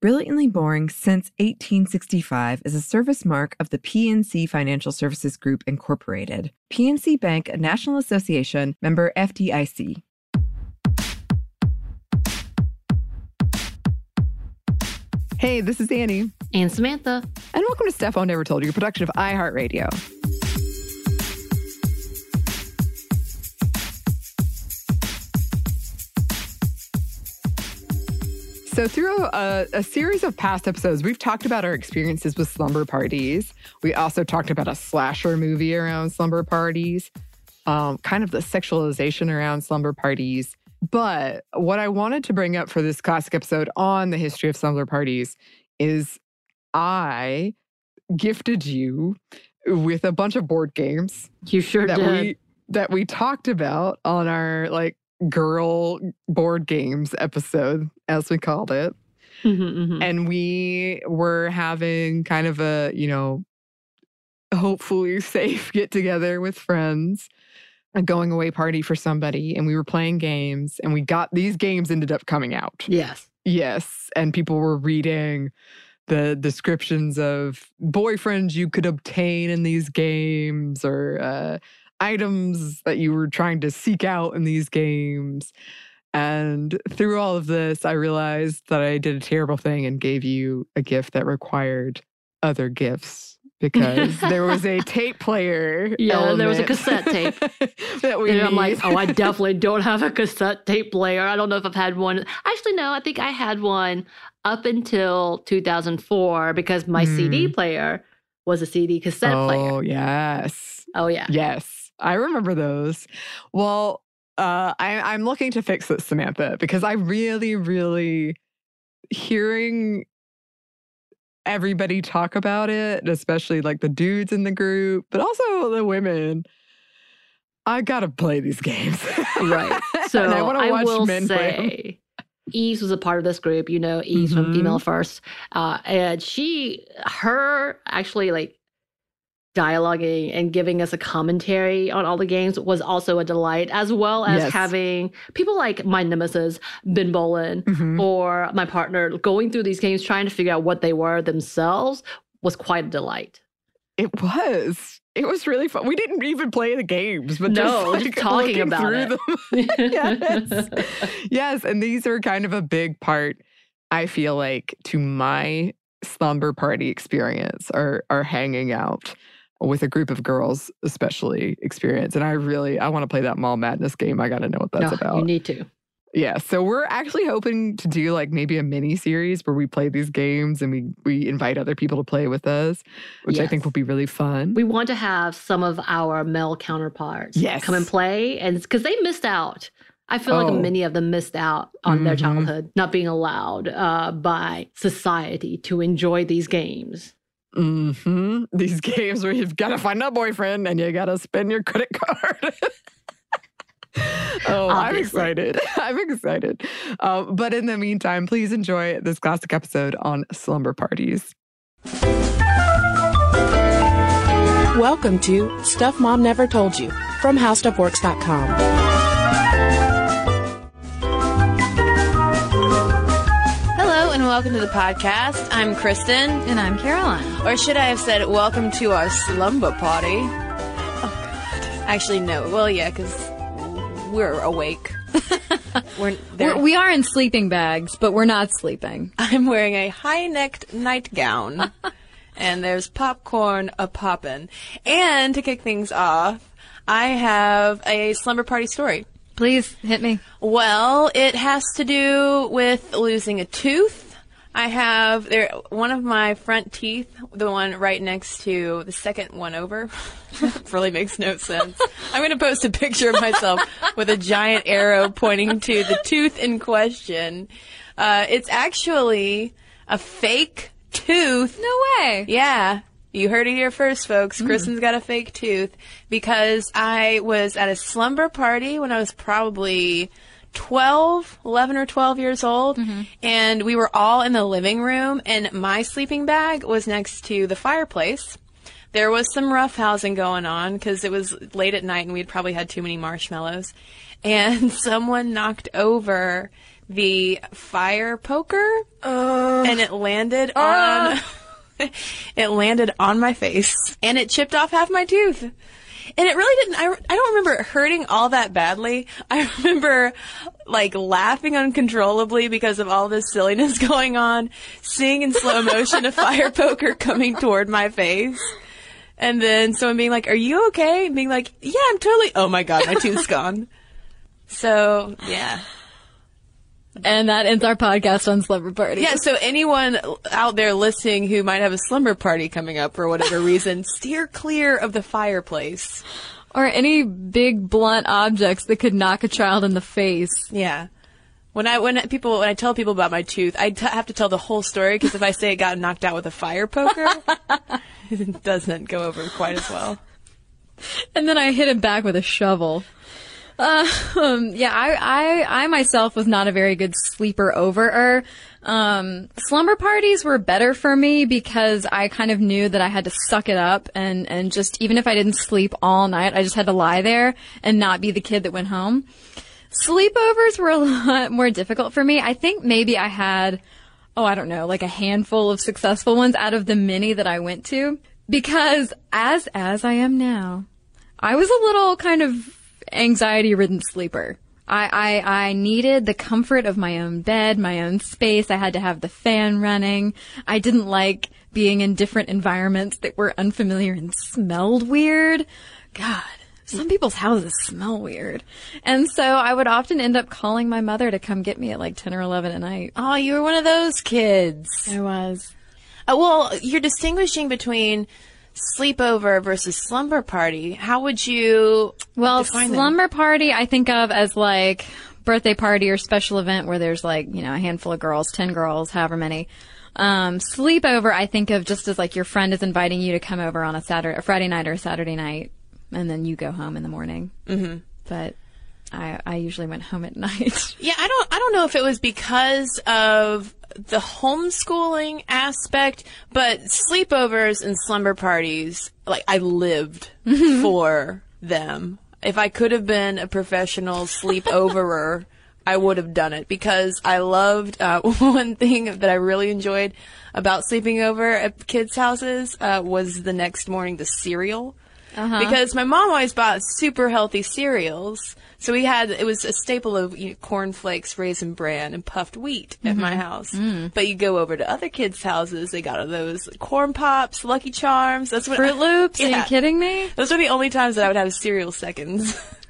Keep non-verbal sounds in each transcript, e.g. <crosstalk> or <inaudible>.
Brilliantly Boring Since 1865 is a service mark of the PNC Financial Services Group, Incorporated. PNC Bank, a National Association member FDIC. Hey, this is Annie, And Samantha, and welcome to Stuff Mom Never Told You, a production of iHeartRadio. So, through a, a, series of past episodes, we've talked about our experiences with slumber parties. We also talked about a slasher movie around slumber parties, um, kind of the sexualization around slumber parties. But what I wanted to bring up for this classic episode on the history of slumber parties is I gifted you with a bunch of board games. you sure that did. we that we talked about on our like girl board games episode, as we called it. Mhm, mhm. And we were having kind of a, you know, hopefully <laughs> safe get together with friends, a going away party for somebody. And we were playing games and we got these games ended up coming out. yes. Yes. And people were reading the descriptions of boyfriends you could obtain in these games or uh, items that you were trying to seek out in these games. And through all of this, I realized that I did a terrible thing and gave you a gift that required other gifts because there was a <laughs> tape player. Yeah, there was a cassette tape. <laughs> that we And I'm like, oh, I <laughs> definitely don't have a cassette tape player. I don't know if I've had one. Actually, no, I think I had one up until 2004 because my CD hmm. player was a CD cassette oh, player. Oh, yes. Oh, yeah. Yes, I remember those. Well, uh, I, I'm looking to fix this, Samantha, because I really, really hearing everybody talk about it, especially like the dudes in the group, but also the women. I gotta play these games, Right. <laughs> So I want to watch will men play say, Eves was a part of this group. You know, Eves from Mhm. Female First, uh, and she, her actually like dialoguing and giving us a commentary on all the games was also a delight, as well as Yes. having people like my nemesis Ben Bowlin Mhm. or my partner going through these games trying to figure out what they were themselves was quite a delight. It was. It was really fun. We didn't even play the games, but No, just, just like, talking looking about through it. them. <laughs> <laughs> yes. yes. And these are kind of a big part, I feel like, to my slumber party experience or are hanging out with a group of girls, especially experience. And I really I want to play that mall madness game. I gotta know what that's No, about. You need to. Yeah, so we're actually hoping to do like maybe a mini series where we play these games and we we invite other people to play with us, which I think will be really fun. We want to have some of our male counterparts Yes. come and play, and because they missed out. I feel Oh. like many of them missed out on their Mhm. childhood, not being allowed uh, by society to enjoy these games. Hmm These games where you've got to find a boyfriend and you got to spend your credit card. <laughs> Oh, I'm excited. <laughs> I'm excited. Um, but in the meantime, please enjoy this classic episode on slumber parties. Welcome to Stuff Mom Never Told You from HowStuffWorks.com. welcome to the podcast. I'm Kristen, And I'm Caroline. or should I have said welcome to our slumber party? Oh God! Actually, no. Well, yeah, because we're awake. <laughs> we're. We're, we are in sleeping bags, but we're not sleeping. I'm wearing a high-necked nightgown, <laughs> and there's popcorn a poppin'. And to kick things off, I have a slumber party story. Please hit me. Well, it has to do with losing a tooth. I have there one of my front teeth, the one right next to the second one over. <laughs> really makes no sense. I'm going to post a picture of myself with a giant arrow pointing to the tooth in question. Uh, it's actually a fake tooth. No way. Yeah. You heard it here first, folks. Kristen's got a fake tooth because I was at a slumber party when I was probably 12, 11 or 12 years old. Mm-hmm. And we were all in the living room and my sleeping bag was next to the fireplace. There was some roughhousing going on because it was late at night and we'd probably had too many marshmallows. And <laughs> someone knocked over the fire poker and it landed ah. on <laughs> it landed on my face and it chipped off half my tooth. And it really didn't, I, I don't remember it hurting all that badly. I <laughs> remember like laughing uncontrollably because of all this silliness <laughs> going on, seeing in slow motion a fire <laughs> poker coming toward my face. And then someone being like, are you okay? And being like, yeah, I'm totally, oh my god, my tooth's gone. So, yeah. And that ends our podcast on slumber party. Yeah, so anyone out there listening who might have a slumber party coming up for whatever <laughs> reason, steer clear of the fireplace. Or any big blunt objects that could knock a child in the face. Yeah. When I when people when I tell people about my tooth, I t- have to tell the whole story because if I say it got knocked out with a fire poker, <laughs> it doesn't go over quite as well. <laughs> And then I hit him back with a shovel. Um, yeah, I, I, I myself was not a very good sleeper overer. Um, slumber parties were better for me because I kind of knew that I had to suck it up and, and just, even if I didn't sleep all night, I just had to lie there and not be the kid that went home. Sleepovers were a <laughs> lot more difficult for me. I think maybe I had, oh, I don't know, like a handful of successful ones out of the many that I went to. Because as, as I am now, I was a little kind of anxiety ridden sleeper. I, I, I needed the comfort of my own bed, my own space. I had to have the fan running. I didn't like being in different environments that were unfamiliar and smelled weird. God, some people's houses smell weird. And so I would often end up calling my mother to come get me at like 10 or 11 at night. Oh, you were one of those kids. I was. Uh, well, you're distinguishing between sleepover versus slumber party. How would you Well, define them? slumber party I think of as like birthday party or special event where there's like, you know, a handful of girls, 10 girls, however many. Um, sleepover I think of just as like your friend is inviting you to come over on a Saturday, a Friday night or a Saturday night and then you go home in the morning. Mm-hmm. But I, I usually went home at <laughs> night. Yeah, I don't I don't know if it was because of the homeschooling aspect, but sleepovers and slumber parties, like I lived for them. If I could have been a professional sleepoverer, <laughs> I would have done it because I loved uh, <laughs> one thing that I really enjoyed about sleeping over at kids' houses uh, was the next morning the cereal. Uh-huh. Because my mom always bought super healthy cereals. So we had, it was a staple of you know, cornflakes, raisin bran, and puffed wheat at my mm-hmm. house. Mm. But you go over to other kids' houses, they got those corn pops, Lucky Charms. That's what Fruit <laughs> Loops? Are Yeah. you kidding me? Those are the only times that I would have cereal seconds. <laughs>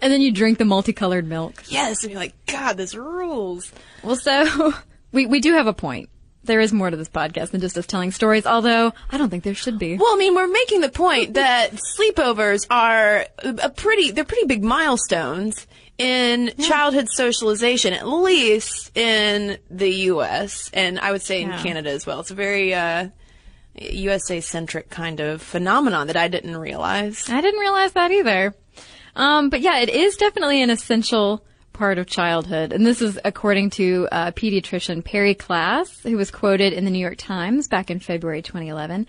And then you drink the multicolored milk. yes, and you're like, God, this rules. Well, so <laughs> we, we do have a point. There is more to this podcast than just us telling stories, although I don't think there should be. Well, I mean, we're making the point <laughs> that sleepovers are a pretty, they're pretty big milestones in childhood socialization, at least in the U.S. and I would say in Yeah. Canada as well. It's a very, uh, USA centric kind of phenomenon that I didn't realize. I didn't realize that either. Um, but yeah, it is definitely an essential part of childhood. And this is according to uh, pediatrician Perri Klass, who was quoted in the New York Times back in February 2011.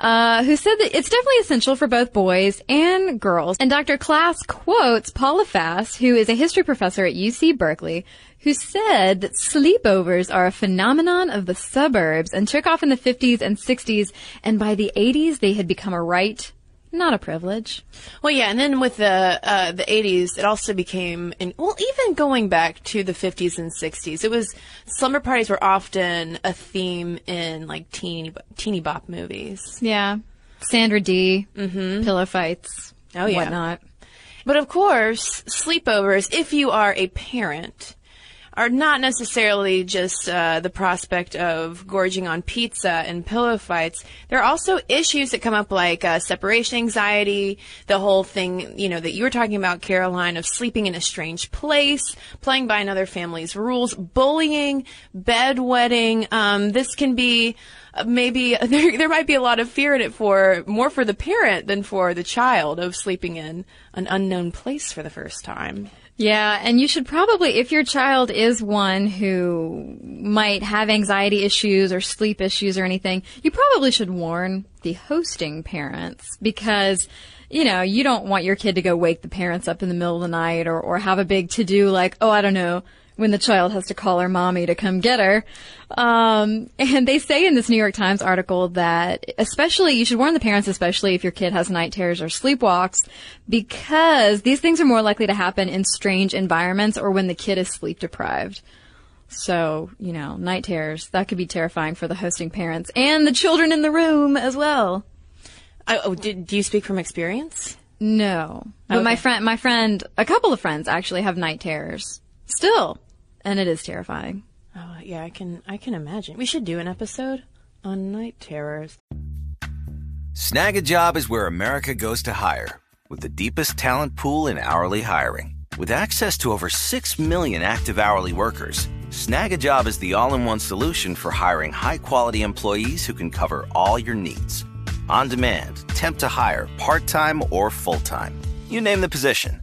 Uh, who said that it's definitely essential for both boys and girls. And Dr. Klass quotes Paula Fass, who is a history professor at UC Berkeley, who said that sleepovers are a phenomenon of the suburbs and took off in the 50s and 60s, and by the 80s they had become a right not a privilege. Well, yeah, and then with the uh, the 80s, it also became, in, well, even going back to the 50s and 60s, it was slumber parties were often a theme in like teeny teeny bop movies. Yeah, Sandra Dee, mm-hmm. pillow fights, oh yeah, whatnot. But of course, sleepovers. If you are a parent, are not necessarily just uh, the prospect of gorging on pizza and pillow fights. There are also issues that come up like uh, separation anxiety, the whole thing, you know, that you were talking about, Caroline, of sleeping in a strange place, playing by another family's rules, bullying, bedwetting. Um, this can be uh, maybe <laughs> there, there might be a lot of fear in it for more for the parent than for the child of sleeping in an unknown place for the first time. Yeah, and you should probably, if your child is one who might have anxiety issues or sleep issues or anything, you probably should warn the hosting parents because, you know, you don't want your kid to go wake the parents up in the middle of the night or, or have a big to do like, oh, I don't know, when the child has to call her mommy to come get her. Um, and they say in this New York Times article that especially, you should warn the parents, especially if your kid has night terrors or sleepwalks, because these things are more likely to happen in strange environments or when the kid is sleep deprived. So, you know, night terrors, that could be terrifying for the hosting parents and the children in the room as well. I, oh, did, do you speak from experience? No. But Okay. my friend, my friend, a couple of friends actually have night terrors. Still. And it is terrifying. Oh, yeah, I can I can imagine. We should do an episode on night terrors. Snagajob is where America goes to hire, with the deepest talent pool in hourly hiring. With access to over 6 million active hourly workers, Snagajob is the all in one solution for hiring high quality employees who can cover all your needs. On demand, temp to hire, part time or full time. You name the position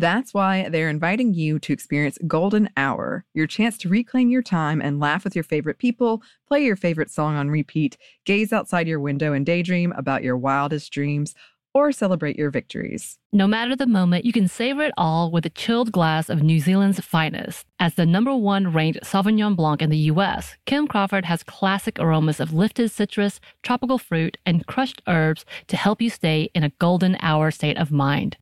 That's why they're inviting you to experience Golden Hour, your chance to reclaim your time and laugh with your favorite people, play your favorite song on repeat, gaze outside your window and daydream about your wildest dreams, or celebrate your victories. No matter the moment, you can savor it all with a chilled glass of New Zealand's finest. As the number one ranked Sauvignon Blanc in the US, Kim Crawford has classic aromas of lifted citrus, tropical fruit, and crushed herbs to help you stay in a golden hour state of mind.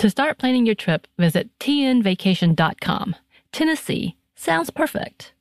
To start planning your trip, visit tnvacation.com. Tennessee sounds perfect.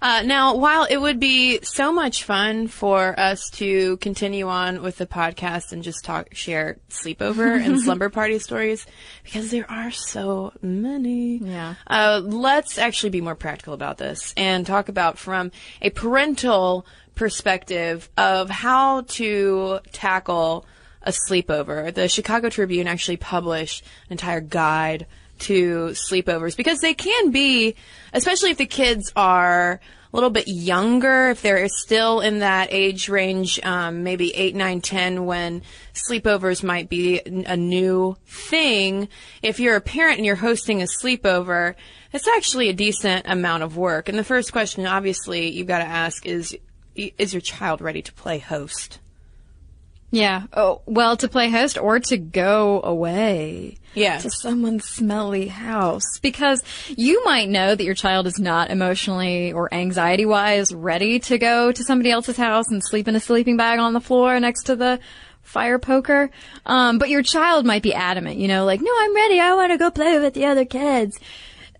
Uh, now, while it would be so much fun for us to continue on with the podcast and just talk, share sleepover and <laughs> slumber party stories, because there are so many. Yeah. Uh, let's actually be more practical about this and talk about from a parental perspective of how to tackle a sleepover. The Chicago Tribune actually published an entire guide to sleepovers because they can be, especially if the kids are a little bit younger, if they're still in that age range, um, maybe 8, 9, 10, when sleepovers might be a new thing. If you're a parent and you're hosting a sleepover, it's actually a decent amount of work. And the first question, obviously, you've got to ask is, is your child ready to play host? Yeah. Oh, well, to play host or to go away. Yeah. To someone's smelly house. Because you might know that your child is not emotionally or anxiety wise ready to go to somebody else's house and sleep in a sleeping bag on the floor next to the fire poker. Um, but your child might be adamant, you know, like, no, I'm ready. I want to go play with the other kids.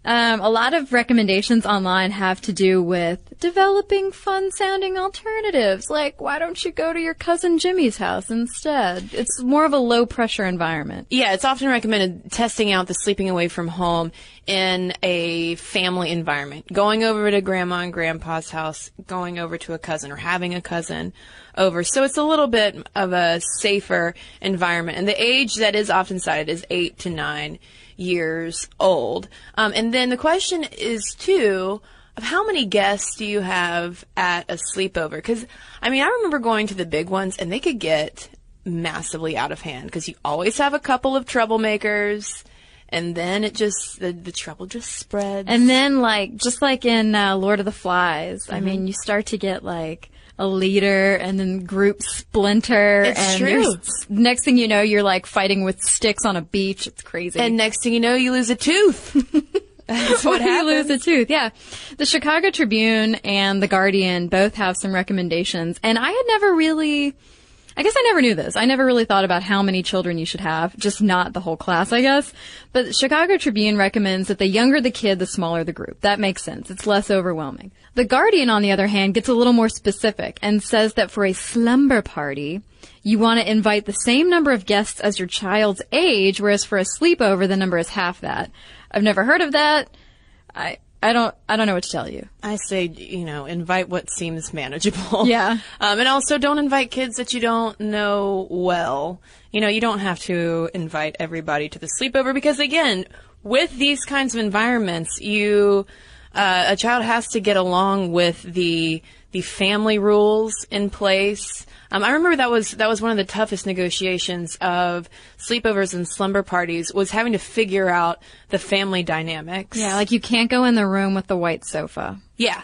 Um, a lot of recommendations online have to do with developing fun sounding alternatives. Like, why don't you go to your cousin Jimmy's house instead? It's more of a low pressure environment. Yeah, it's often recommended testing out the sleeping away from home in a family environment. Going over to grandma and grandpa's house, going over to a cousin or having a cousin over. So it's a little bit of a safer environment. And the age that is often cited is eight to nine years old. Um, and then the question is too, of how many guests do you have at a sleepover? Because, I mean, I remember going to the big ones and they could get massively out of hand because you always have a couple of troublemakers and then it just the, the trouble just spreads and then like just like in uh, lord of the flies mm-hmm. i mean you start to get like a leader and then groups splinter it's and true. next thing you know you're like fighting with sticks on a beach it's crazy and next thing you know you lose a tooth <laughs> That's what happens. you lose a tooth. Yeah. The Chicago Tribune and The Guardian both have some recommendations. And I had never really, I guess I never knew this. I never really thought about how many children you should have, just not the whole class, I guess. But Chicago Tribune recommends that the younger the kid, the smaller the group. That makes sense. It's less overwhelming. The Guardian, on the other hand, gets a little more specific and says that for a slumber party, you want to invite the same number of guests as your child's age, whereas for a sleepover, the number is half that. I've never heard of that. I I don't I don't know what to tell you. I say you know invite what seems manageable. <laughs> Yeah. Um, and also don't invite kids that you don't know well. You know you don't have to invite everybody to the sleepover because again with these kinds of environments you uh, a child has to get along with the the family rules in place. Um, I remember that was that was one of the toughest negotiations of sleepovers and slumber parties was having to figure out the family dynamics. Yeah, like you can't go in the room with the white sofa. Yeah.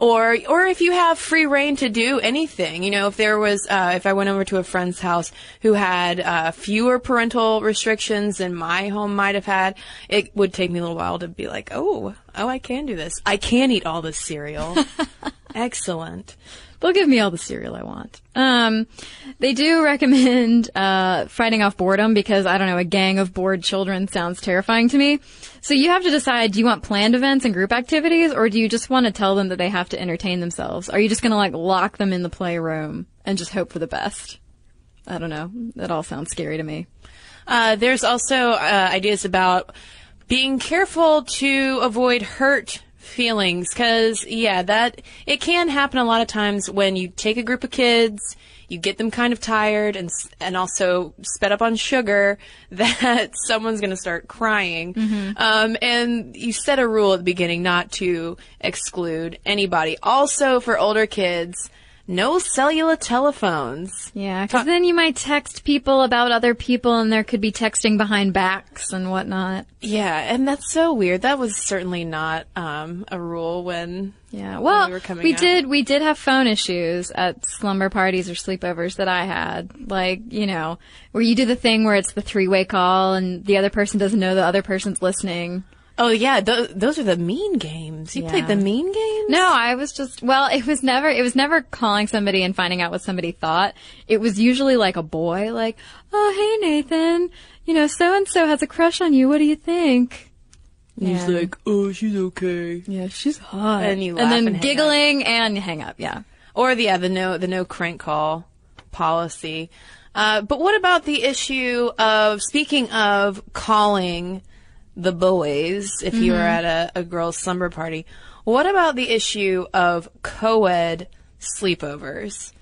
Or, or if you have free reign to do anything, you know, if there was, uh, if I went over to a friend's house who had, uh, fewer parental restrictions than my home might have had, it would take me a little while to be like, oh, oh, I can do this. I can eat all this cereal. <laughs> Excellent. They'll give me all the cereal I want. Um, they do recommend uh, fighting off boredom because I don't know, a gang of bored children sounds terrifying to me. So you have to decide: do you want planned events and group activities, or do you just want to tell them that they have to entertain themselves? Are you just going to like lock them in the playroom and just hope for the best? I don't know. That all sounds scary to me. Uh, there's also uh, ideas about being careful to avoid hurt feelings because yeah that it can happen a lot of times when you take a group of kids you get them kind of tired and and also sped up on sugar <laughs> that someone's going to start crying Mm-hmm. um, and you set a rule at the beginning not to exclude anybody also for older kids no cellular telephones Yeah, because then you might text people about other people, and there could be texting behind backs and whatnot. yeah and that's so weird that was certainly not um, a rule when Yeah, well, we were coming we did we did have phone issues at slumber parties or sleepovers that I had. Like, you know, where you do the thing where it's the three way call and the other person doesn't know the other person's listening. Oh yeah, th- those are the mean games. You played the mean games? No, I was just well, it was never it was never calling somebody and finding out what somebody thought. It was usually like a boy, like, "Oh, hey Nathan, you know, so and so has a crush on you. What do you think?" He's Yeah. like, "Oh, she's okay." Yeah, she's hot. And you and then and hang giggling and hang up. Yeah. Or the yeah, the no the no crank call policy. Uh, but what about the issue of speaking of calling the boys if you were Mhm. at a, a girls' slumber party? What about the issue of co-ed sleepovers?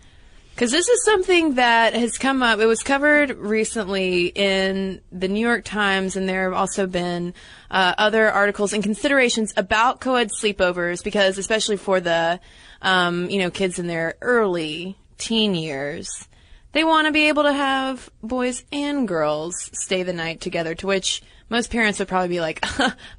Because this is something that has come up. It was covered recently in the New York Times, and there have also been uh, other articles and considerations about co-ed sleepovers. Because especially for the, um, you know, kids in their early teen years, they want to be able to have boys and girls stay the night together. To which most parents would probably be like,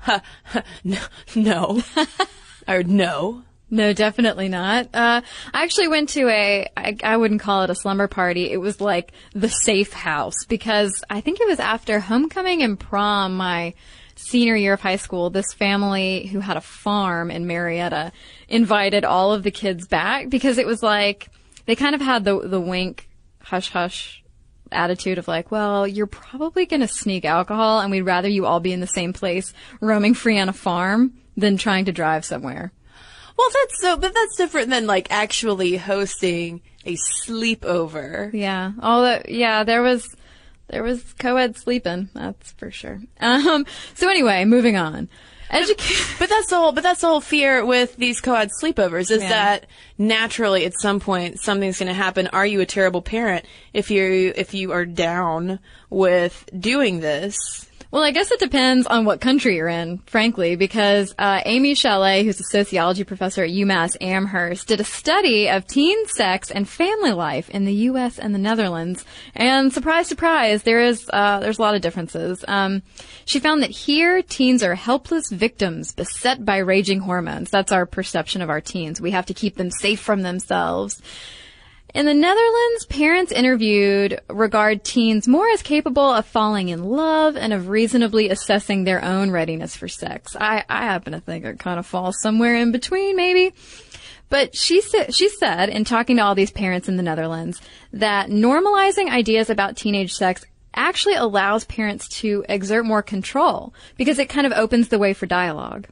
<laughs> "No, no," <laughs> or "No." No, definitely not. Uh, I actually went to a, I, I wouldn't call it a slumber party. It was like the safe house because I think it was after homecoming and prom, my senior year of high school, this family who had a farm in Marietta invited all of the kids back because it was like, they kind of had the, the wink, hush hush attitude of like, well, you're probably going to sneak alcohol and we'd rather you all be in the same place roaming free on a farm than trying to drive somewhere. Well, that's so, but that's different than like actually hosting a sleepover. Yeah. All that, yeah, there was, there was co-ed sleeping. That's for sure. Um, so anyway, moving on. But that's the whole, but that's the whole fear with these co-ed sleepovers is Yeah. that naturally at some point something's going to happen. Are you a terrible parent if you if you are down with doing this? Well, I guess it depends on what country you're in, frankly, because uh, Amy Schalet, who's a sociology professor at UMass Amherst, did a study of teen sex and family life in the U.S. and the Netherlands, and surprise, surprise, there is uh, there's a lot of differences. Um, she found that here, teens are helpless victims beset by raging hormones. That's our perception of our teens. We have to keep them safe from themselves. In the Netherlands, parents interviewed regard teens more as capable of falling in love and of reasonably assessing their own readiness for sex. I, I happen to think it kind of falls somewhere in between, maybe. But she said, she said in talking to all these parents in the Netherlands that normalizing ideas about teenage sex actually allows parents to exert more control because it kind of opens the way for dialogue.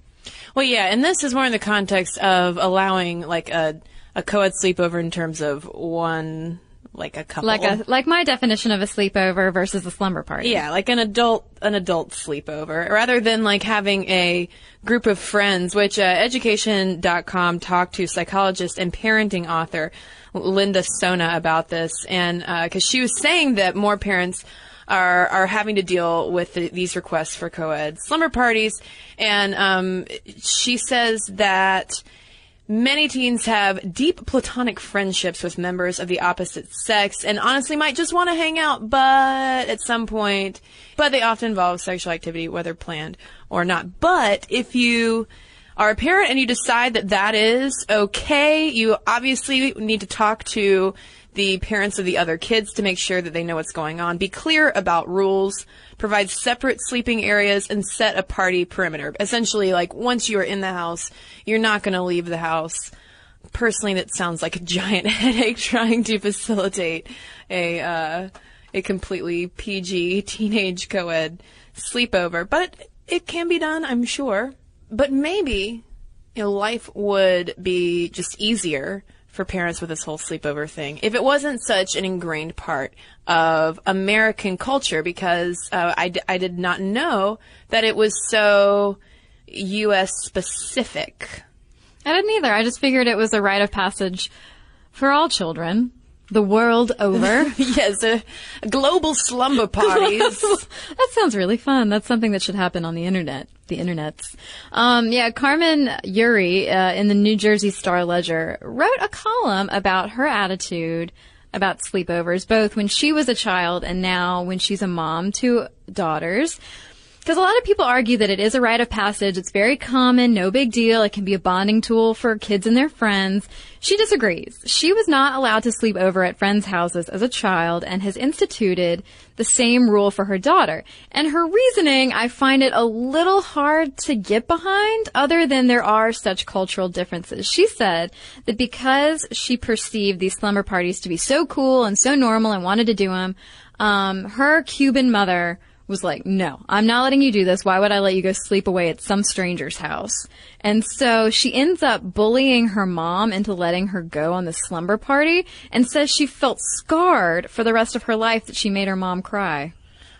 Well, yeah, and this is more in the context of allowing like a a co-ed sleepover in terms of one like a couple Like a, like my definition of a sleepover versus a slumber party. Yeah, like an adult, an adult sleepover, rather than like having a group of friends, which uh, education.com talked to psychologist and parenting author Linda Sonna about this. And, uh 'cause she was saying that more parents are, are having to deal with the, these requests for co-ed slumber parties. And, um, she says that, Many teens have deep platonic friendships with members of the opposite sex and honestly might just want to hang out, but at some point, but they often involve sexual activity, whether planned or not. But if you are a parent and you decide that that is okay, you obviously need to talk to the parents of the other kids to make sure that they know what's going on. Be clear about rules, provide separate sleeping areas, and set a party perimeter. Essentially, like once you are in the house, you're not going to leave the house. Personally, that sounds like a <laughs> giant headache trying to facilitate a uh, a completely PG teenage co-ed sleepover, but it can be done, I'm sure. But maybe you know, life would be just easier for parents with this whole sleepover thing if it wasn't such an ingrained part of American culture because uh, I, d- I did not know that it was so U.S. specific. I didn't either. I just figured it was a rite of passage for all children, the world over. <laughs> yes, uh, global slumber <laughs> parties. that sounds really fun. That's something that should happen on the internet. The internets. Um, yeah, Carmen Juri uh, in the New Jersey Star Ledger wrote a column about her attitude about sleepovers, both when she was a child and now when she's a mom to daughters. Because a lot of people argue that it is a rite of passage. It's very common, no big deal. It can be a bonding tool for kids and their friends. She disagrees. She was not allowed to sleep over at friends' houses as a child and has instituted the same rule for her daughter. And her reasoning, I find it a little hard to get behind, other than there are such cultural differences. She said that because she perceived these slumber parties to be so cool and so normal and wanted to do them, um, her Cuban mother was like, no, I'm not letting you do this. Why would I let you go sleep away at some stranger's house? And so she ends up bullying her mom into letting her go on the slumber party and says she felt scarred for the rest of her life that she made her mom cry.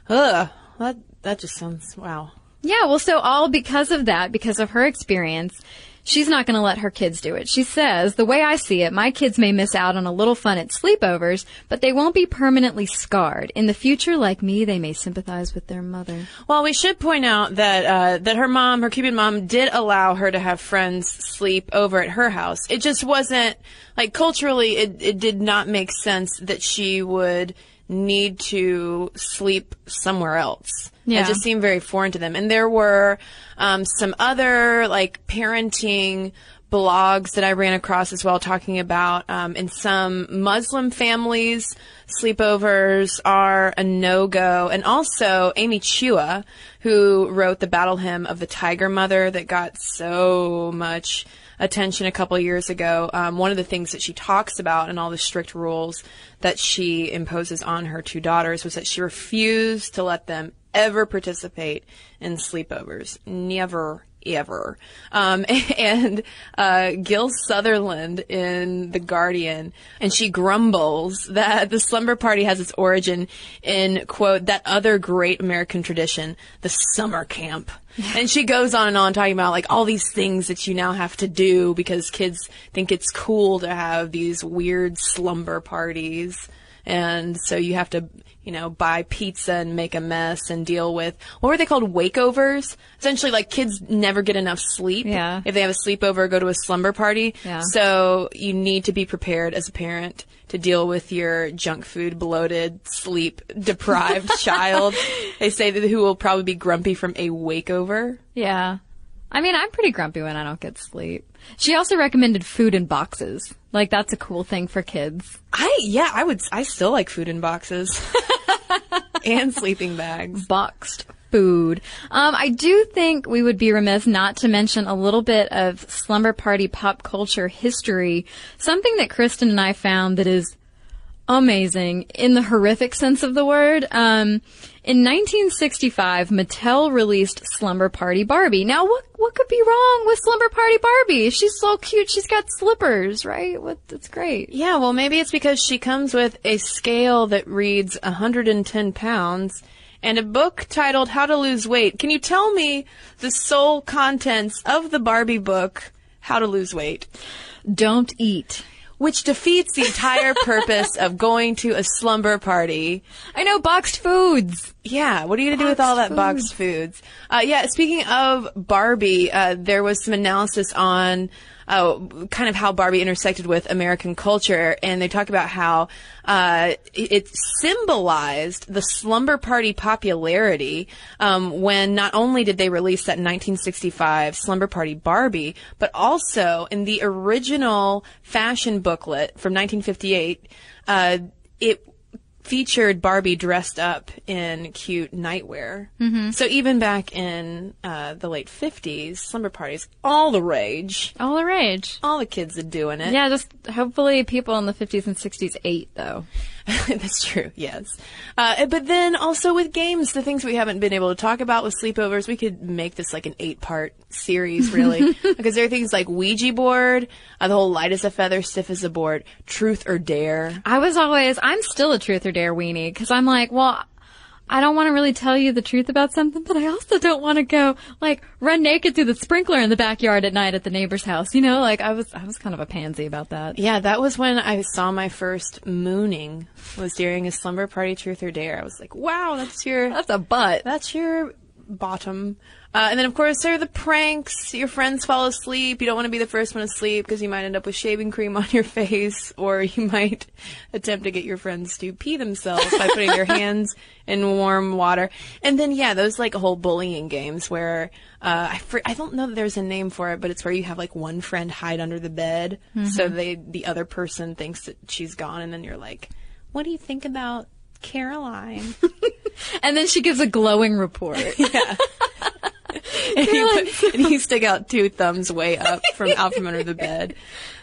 Ugh, that that just sounds wow. Yeah, well, so all because of that, because of her experience, she's not going to let her kids do it. She says, the way I see it, my kids may miss out on a little fun at sleepovers, but they won't be permanently scarred. In the future, like me, they may sympathize with their mother. Well, we should point out that uh, that her mom, her Cuban mom, did allow her to have friends sleep over at her house. It just wasn't like culturally, it it did not make sense that she would need to sleep somewhere else. Yeah. It just seemed very foreign to them. And there were um, some other like parenting blogs that I ran across as well, talking about um, in some Muslim families, sleepovers are a no go. And also Amy Chua, who wrote the battle hymn of the Tiger Mother that got so much attention a couple years ago. Um, one of the things that she talks about and all the strict rules that she imposes on her two daughters was that she refused to let them ever participate in sleepovers. Never, ever. Um, <laughs> and uh, Gil Sutherland in The Guardian, and she grumbles that the slumber party has its origin in, quote, that other great American tradition, the summer camp. <laughs> And she goes on and on talking about like all these things that you now have to do because kids think it's cool to have these weird slumber parties. And so you have to, you know, buy pizza and make a mess and deal with what were they called? Wakeovers. Essentially, like kids never get enough sleep. Yeah. If they have a sleepover, or go to a slumber party. Yeah. So you need to be prepared as a parent to deal with your junk food, bloated, sleep deprived <laughs> child. They say that who will probably be grumpy from a wakeover. Yeah. I mean, I'm pretty grumpy when I don't get sleep. She also recommended food in boxes. Like, that's a cool thing for kids. I yeah, I would. I still like food in boxes <laughs> and sleeping bags. Boxed food. Um, I do think we would be remiss not to mention a little bit of slumber party pop culture history. Something that Kristen and I found that is amazing in the horrific sense of the word. Um, in 1965, Mattel released Slumber Party Barbie. Now, what what could be wrong with Slumber Party Barbie? She's so cute. She's got slippers, right? What? That's great. Yeah, well, maybe it's because she comes with a scale that reads 110 pounds and a book titled How to Lose Weight. Can you tell me the sole contents of the Barbie book, How to Lose Weight? Don't eat. Which defeats the entire <laughs> purpose of going to a slumber party. I know boxed foods. Yeah, what are you gonna do with all that boxed foods? Uh, yeah, speaking of Barbie, uh, there was some analysis on uh, kind of how Barbie intersected with American culture, and they talk about how uh, it symbolized the slumber party popularity um, when not only did they release that 1965 Slumber Party Barbie, but also in the original fashion booklet from 1958, uh, it featured Barbie dressed up in cute nightwear. Mm-hmm. So even back in uh, the late 50s, slumber parties, all the rage. All the rage. All the kids are doing it. Yeah, just hopefully people in the 50s and 60s ate though. <laughs> That's true, yes. Uh, but then also with games, the things we haven't been able to talk about with sleepovers, we could make this like an eight part series, <laughs> really. because there are things like Ouija board, uh, the whole light as a feather, stiff as a board, truth or dare. I was always, I'm still a truth or dare weenie because I'm like, well, I don't want to really tell you the truth about something, but I also don't want to go like run naked through the sprinkler in the backyard at night at the neighbor's house. You know, like I was, I was kind of a pansy about that. Yeah, that was when I saw my first mooning was during a slumber party truth or dare. I was like, wow, that's your, That's a butt. that's your bottom. Uh, and then, of course, there are the pranks. Your friends fall asleep. You don't want to be the first one to sleep because you might end up with shaving cream <laughs> on your face, or you might <laughs> attempt to get your friends to pee themselves by putting their <laughs> hands in warm water. And then, yeah, those like whole bullying games where uh, I fr- I don't know that there's a name for it, but it's where you have like one friend hide under the bed, so they the other person thinks that she's gone, and then you're like, "What do you think about Caroline?" And then she gives a glowing report. And, you put, and stick out two thumbs way up from out from under the <laughs> bed.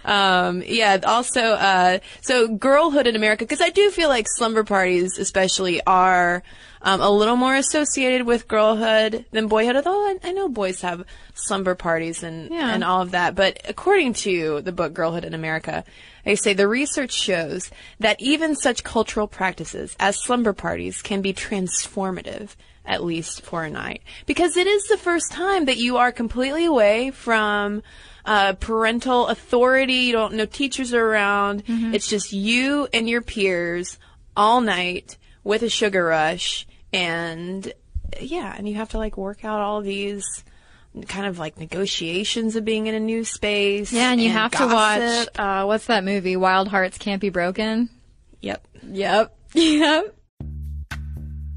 Um, yeah. Also, uh, so girlhood in America, because I do feel like slumber parties, especially, are um, a little more associated with girlhood than boyhood. Although I, I know boys have slumber parties and Yeah. and all of that, but according to the book Girlhood in America. They say the research shows that even such cultural practices as slumber parties can be transformative at least for a night because it is the first time that you are completely away from uh, parental authority. You don't know teachers are around. It's just you and your peers all night with a sugar rush and yeah, and you have to like work out all these kind of like negotiations of being in a new space. Yeah, and you have to watch uh, what's that movie? Wild Hearts Can't Be Broken. Yep. Yep. <laughs> Yep.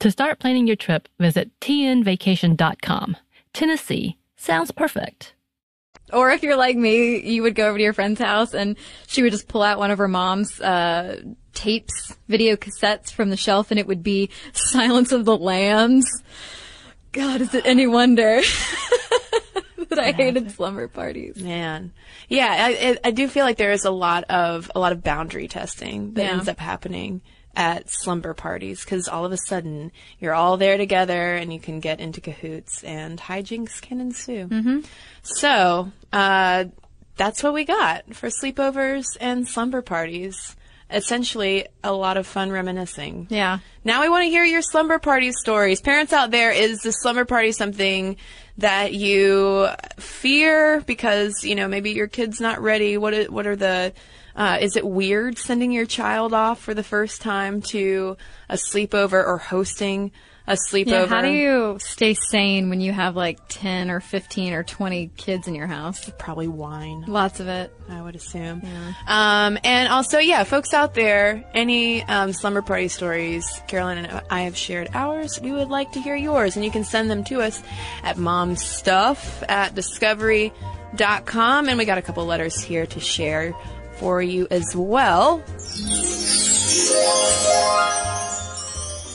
To start planning your trip, visit tnvacation.com. Tennessee sounds perfect. Or if you're like me, you would go over to your friend's house and she would just pull out one of her mom's uh, tapes, video cassettes from the shelf, and it would be Silence of the Lambs. God, is it any wonder <laughs> that I hated slumber parties? Man, yeah, I, I, I do feel like there is a lot of a lot of boundary testing that Yeah. ends up happening at slumber parties because all of a sudden you're all there together and you can get into cahoots and hijinks can ensue. Mm-hmm. So uh, that's what we got for sleepovers and slumber parties. Essentially, a lot of fun reminiscing. Yeah. Now we want to hear your slumber party stories. Parents out there, is the slumber party something that you fear because, you know, maybe your kid's not ready? What what are the, uh, is it weird sending your child off for the first time to a sleepover or hosting a sleepover? Yeah, how do you stay sane when you have like 10 or 15 or 20 kids in your house? Probably wine. Lots of it. I would assume. Um, and also, yeah, folks out there, any um, slumber party stories, Carolyn and I have shared ours. We would like to hear yours, and you can send them to us at momstuff at discovery.com. And we got a couple letters here to share for you as well.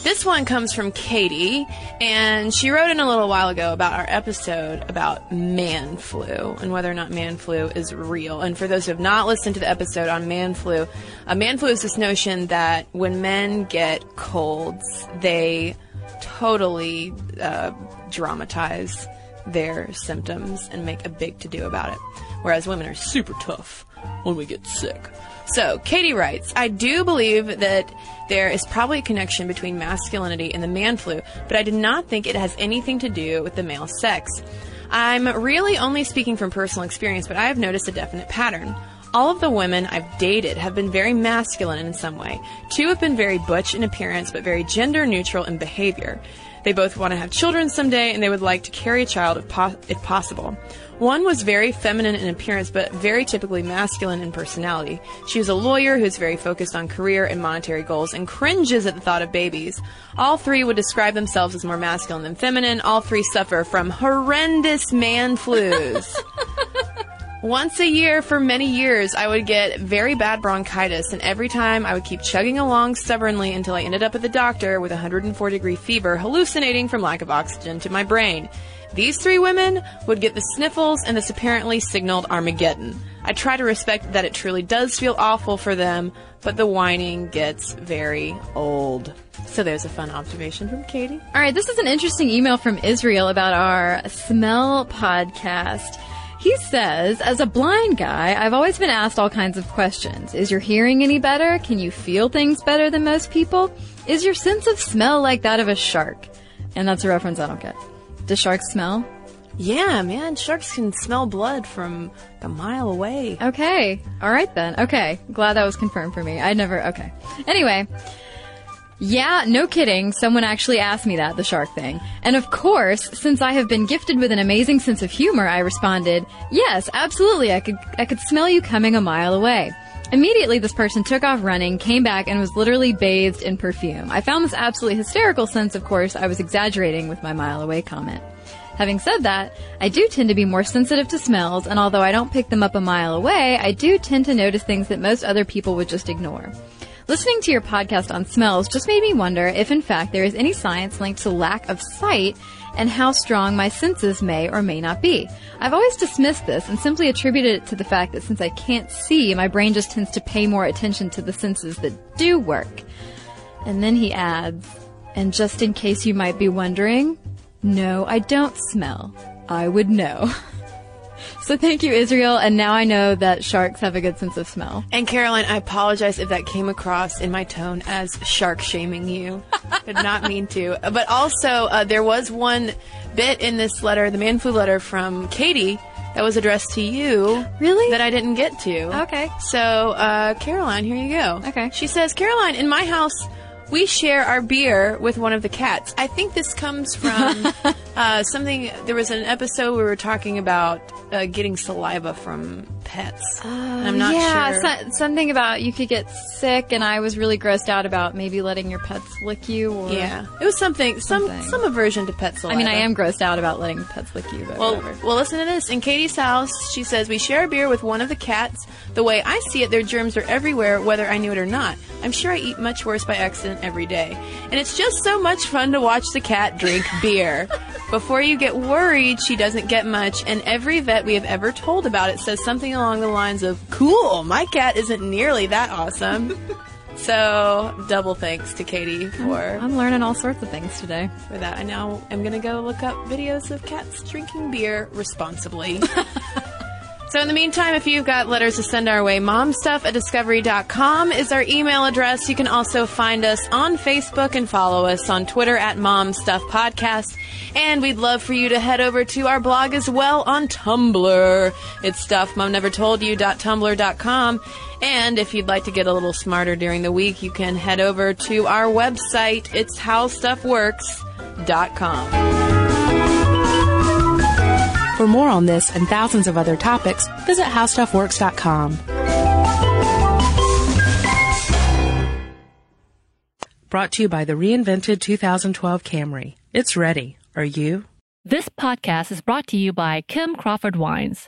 This one comes from Katie, and she wrote in a little while ago about our episode about man flu and whether or not man flu is real. And for those who have not listened to the episode on man flu, uh, man flu is this notion that when men get colds, they totally uh, dramatize their symptoms and make a big to do about it. Whereas women are super tough when we get sick. So, Katie writes, I do believe that there is probably a connection between masculinity and the man flu, but I do not think it has anything to do with the male sex. I'm really only speaking from personal experience, but I have noticed a definite pattern. All of the women I've dated have been very masculine in some way. Two have been very butch in appearance, but very gender neutral in behavior. They both want to have children someday, and they would like to carry a child if, po- if possible. One was very feminine in appearance, but very typically masculine in personality. She was a lawyer who's very focused on career and monetary goals and cringes at the thought of babies. All three would describe themselves as more masculine than feminine. All three suffer from horrendous man flus. <laughs> Once a year for many years, I would get very bad bronchitis, and every time I would keep chugging along stubbornly until I ended up at the doctor with 104 degree fever, hallucinating from lack of oxygen to my brain. These three women would get the sniffles, and this apparently signaled Armageddon. I try to respect that it truly does feel awful for them, but the whining gets very old. So there's a fun observation from Katie. All right, this is an interesting email from Israel about our smell podcast. He says, as a blind guy, I've always been asked all kinds of questions. Is your hearing any better? Can you feel things better than most people? Is your sense of smell like that of a shark? And that's a reference I don't get. Do sharks smell? Yeah, man, sharks can smell blood from a mile away. Okay. All right then. Okay. Glad that was confirmed for me. I never, okay. Anyway. Yeah, no kidding. Someone actually asked me that, the shark thing. And of course, since I have been gifted with an amazing sense of humor, I responded, yes, absolutely. I could, I could smell you coming a mile away. Immediately, this person took off running, came back, and was literally bathed in perfume. I found this absolutely hysterical since, of course, I was exaggerating with my mile away comment. Having said that, I do tend to be more sensitive to smells, and although I don't pick them up a mile away, I do tend to notice things that most other people would just ignore. Listening to your podcast on smells just made me wonder if, in fact, there is any science linked to lack of sight and how strong my senses may or may not be. I've always dismissed this and simply attributed it to the fact that since I can't see, my brain just tends to pay more attention to the senses that do work. And then he adds, and just in case you might be wondering, no, I don't smell. I would know. <laughs> So thank you, Israel. And now I know that sharks have a good sense of smell. And Caroline, I apologize if that came across in my tone as shark shaming you. <laughs> Did not mean to. But also, uh, there was one bit in this letter, the man flu letter from Katie, that was addressed to you. Really? That I didn't get to. Okay. So, uh, Caroline, here you go. Okay. She says, Caroline, in my house, we share our beer with one of the cats. I think this comes from <laughs> uh, something. There was an episode where we were talking about uh, getting saliva from pets. Uh, I'm not yeah, sure. so- something about you could get sick, and I was really grossed out about maybe letting your pets lick you. Or yeah, it was something, some Something. some aversion to pet saliva. I mean, I am grossed out about letting pets lick you, but Well, whatever. well, listen to this. In Katie's house, she says we share a beer with one of the cats. The way I see it, their germs are everywhere, whether I knew it or not. I'm sure I eat much worse by accident every day, and it's just so much fun to watch the cat drink beer. <laughs> Before you get worried, she doesn't get much, and every vet we have ever told about it says something along the lines of, "Cool, my cat isn't nearly that awesome." <laughs> So, double thanks to Katie for I'm learning all sorts of things today. for that. I now am going to go look up videos of cats drinking beer responsibly. <laughs> so in the meantime, if you've got letters to send our way, momstuff at discovery.com is our email address. You can also find us on Facebook and follow us on Twitter at momstuffpodcast. And we'd love for you to head over to our blog as well on Tumblr. It's stuffmomnevertoldyou.tumblr.com. And if you'd like to get a little smarter during the week, you can head over to our website. It's howstuffworks.com. For more on this and thousands of other topics, visit howstuffworks.com. Brought to you by the reinvented 2012 Camry. It's ready. Are you? This podcast is brought to you by Kim Crawford Wines.